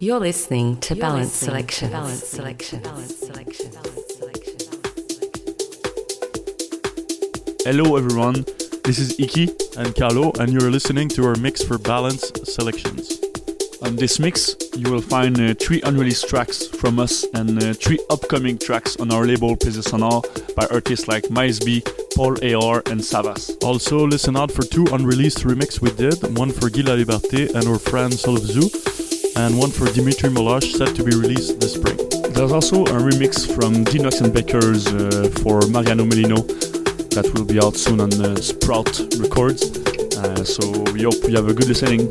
You're listening to Balance Selection. Balance Selection. Balance Selection. Hello, everyone. This is Iki and Carlo, and you're listening to our mix for Balance Selections. On this mix, you will find uh, three unreleased tracks from us and uh, three upcoming tracks on our label Plaisir Sonore by artists like Miles B, Paul AR, and Savas. Also, listen out for two unreleased remix we did one for Guy Laliberté and our friend Solvzu, and one for Dmitry Molosh set to be released this spring. There's also a remix from Dinox and Bakers uh, for Mariano Mellino that will be out soon on uh, Sprout Records. Uh, so we hope you have a good listening.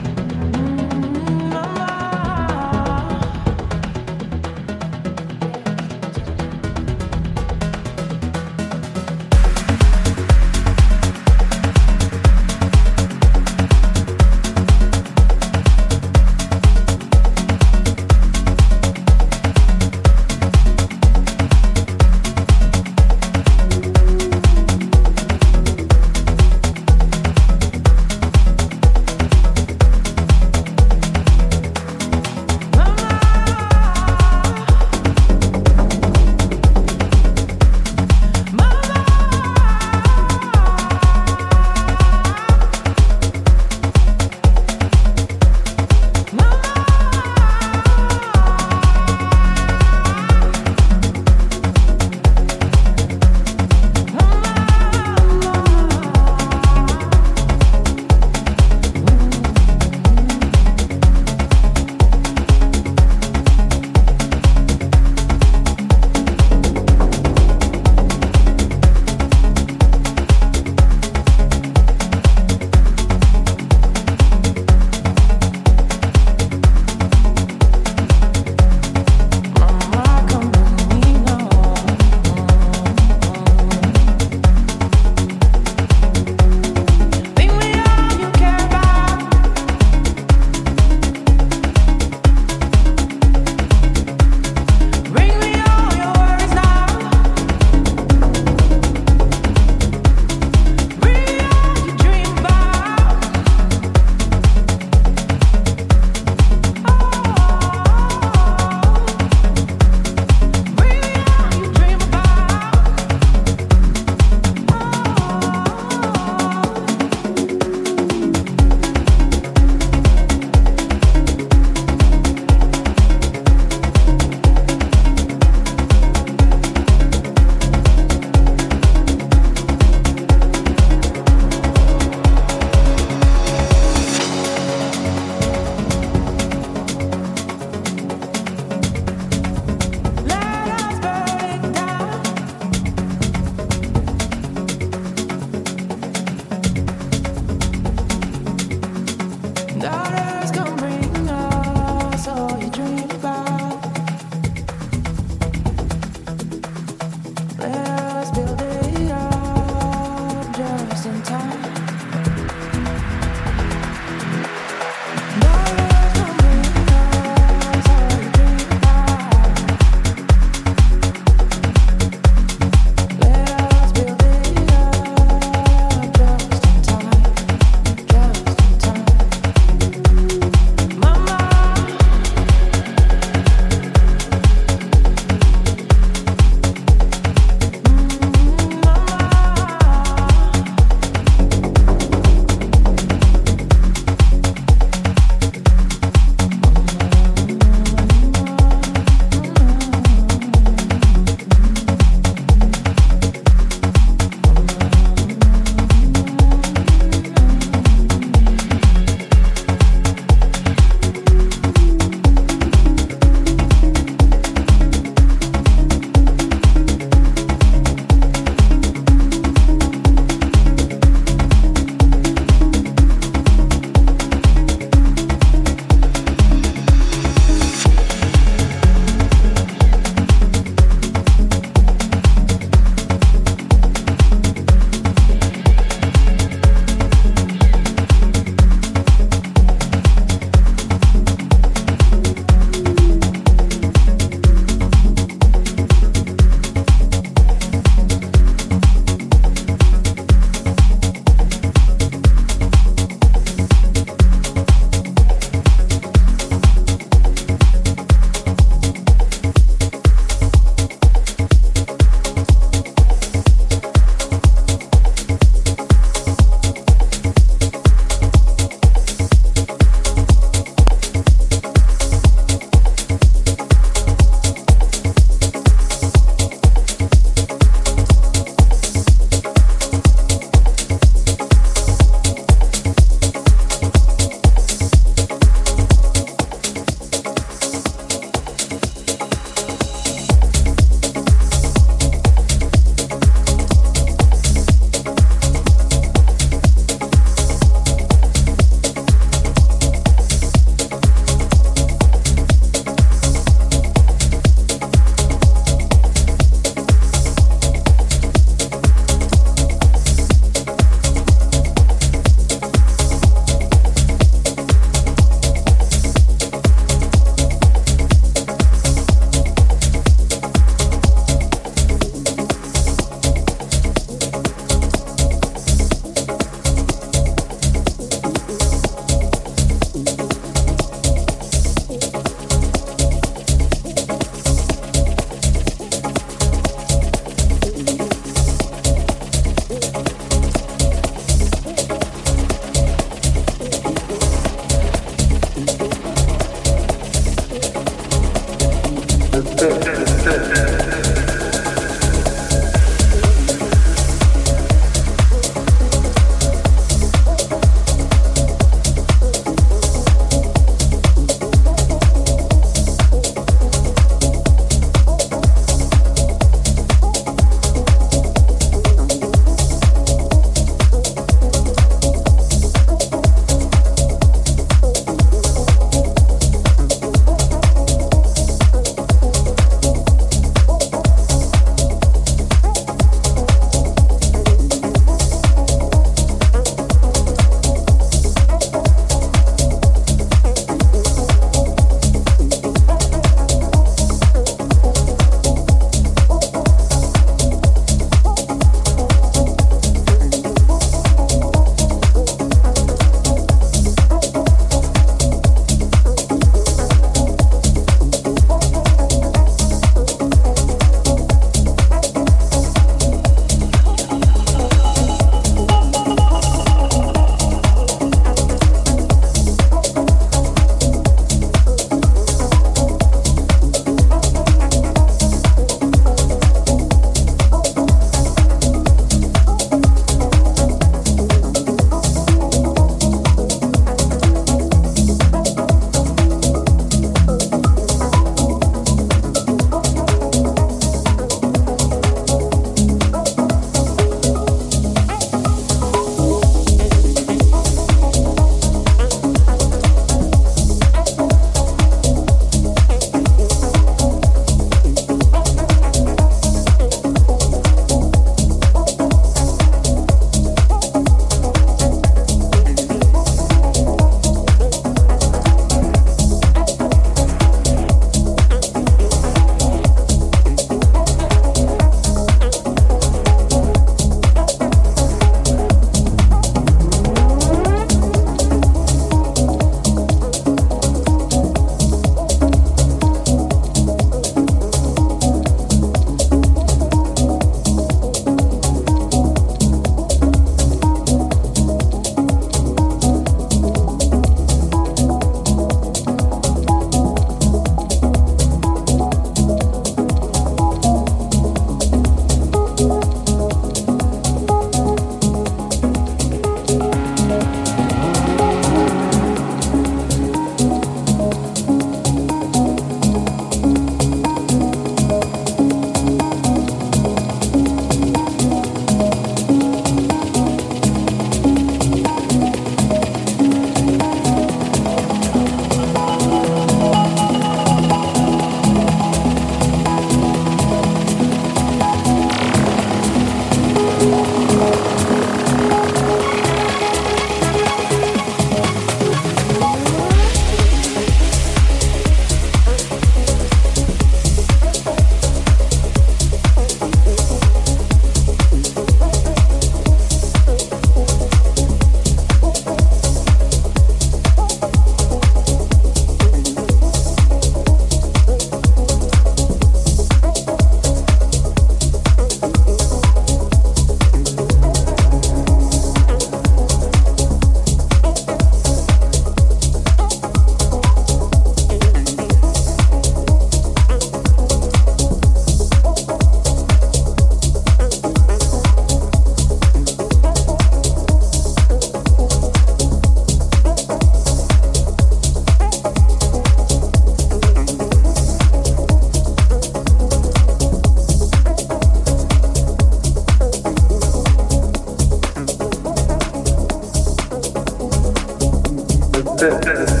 Still.